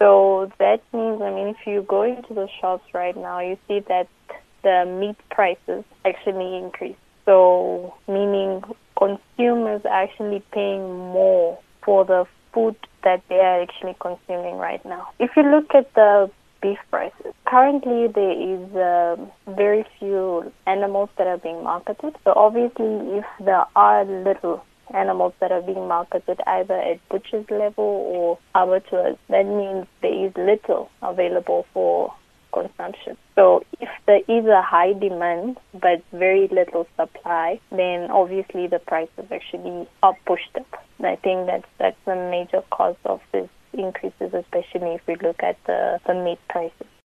So that means, I mean, if you go into the shops right now, you see that the meat prices actually increase. So, meaning consumers are actually paying more for the food that they are actually consuming right now. If you look at the beef prices, currently there is uh, very few animals that are being marketed. So obviously, if there are little animals that are being marketed either at butcher's level or abattoirs, that means there is little available for consumption. So if there is a high demand but very little supply, then obviously the prices actually are pushed up. And I think that's that's a major cause of this increases, especially if we look at the, the meat prices.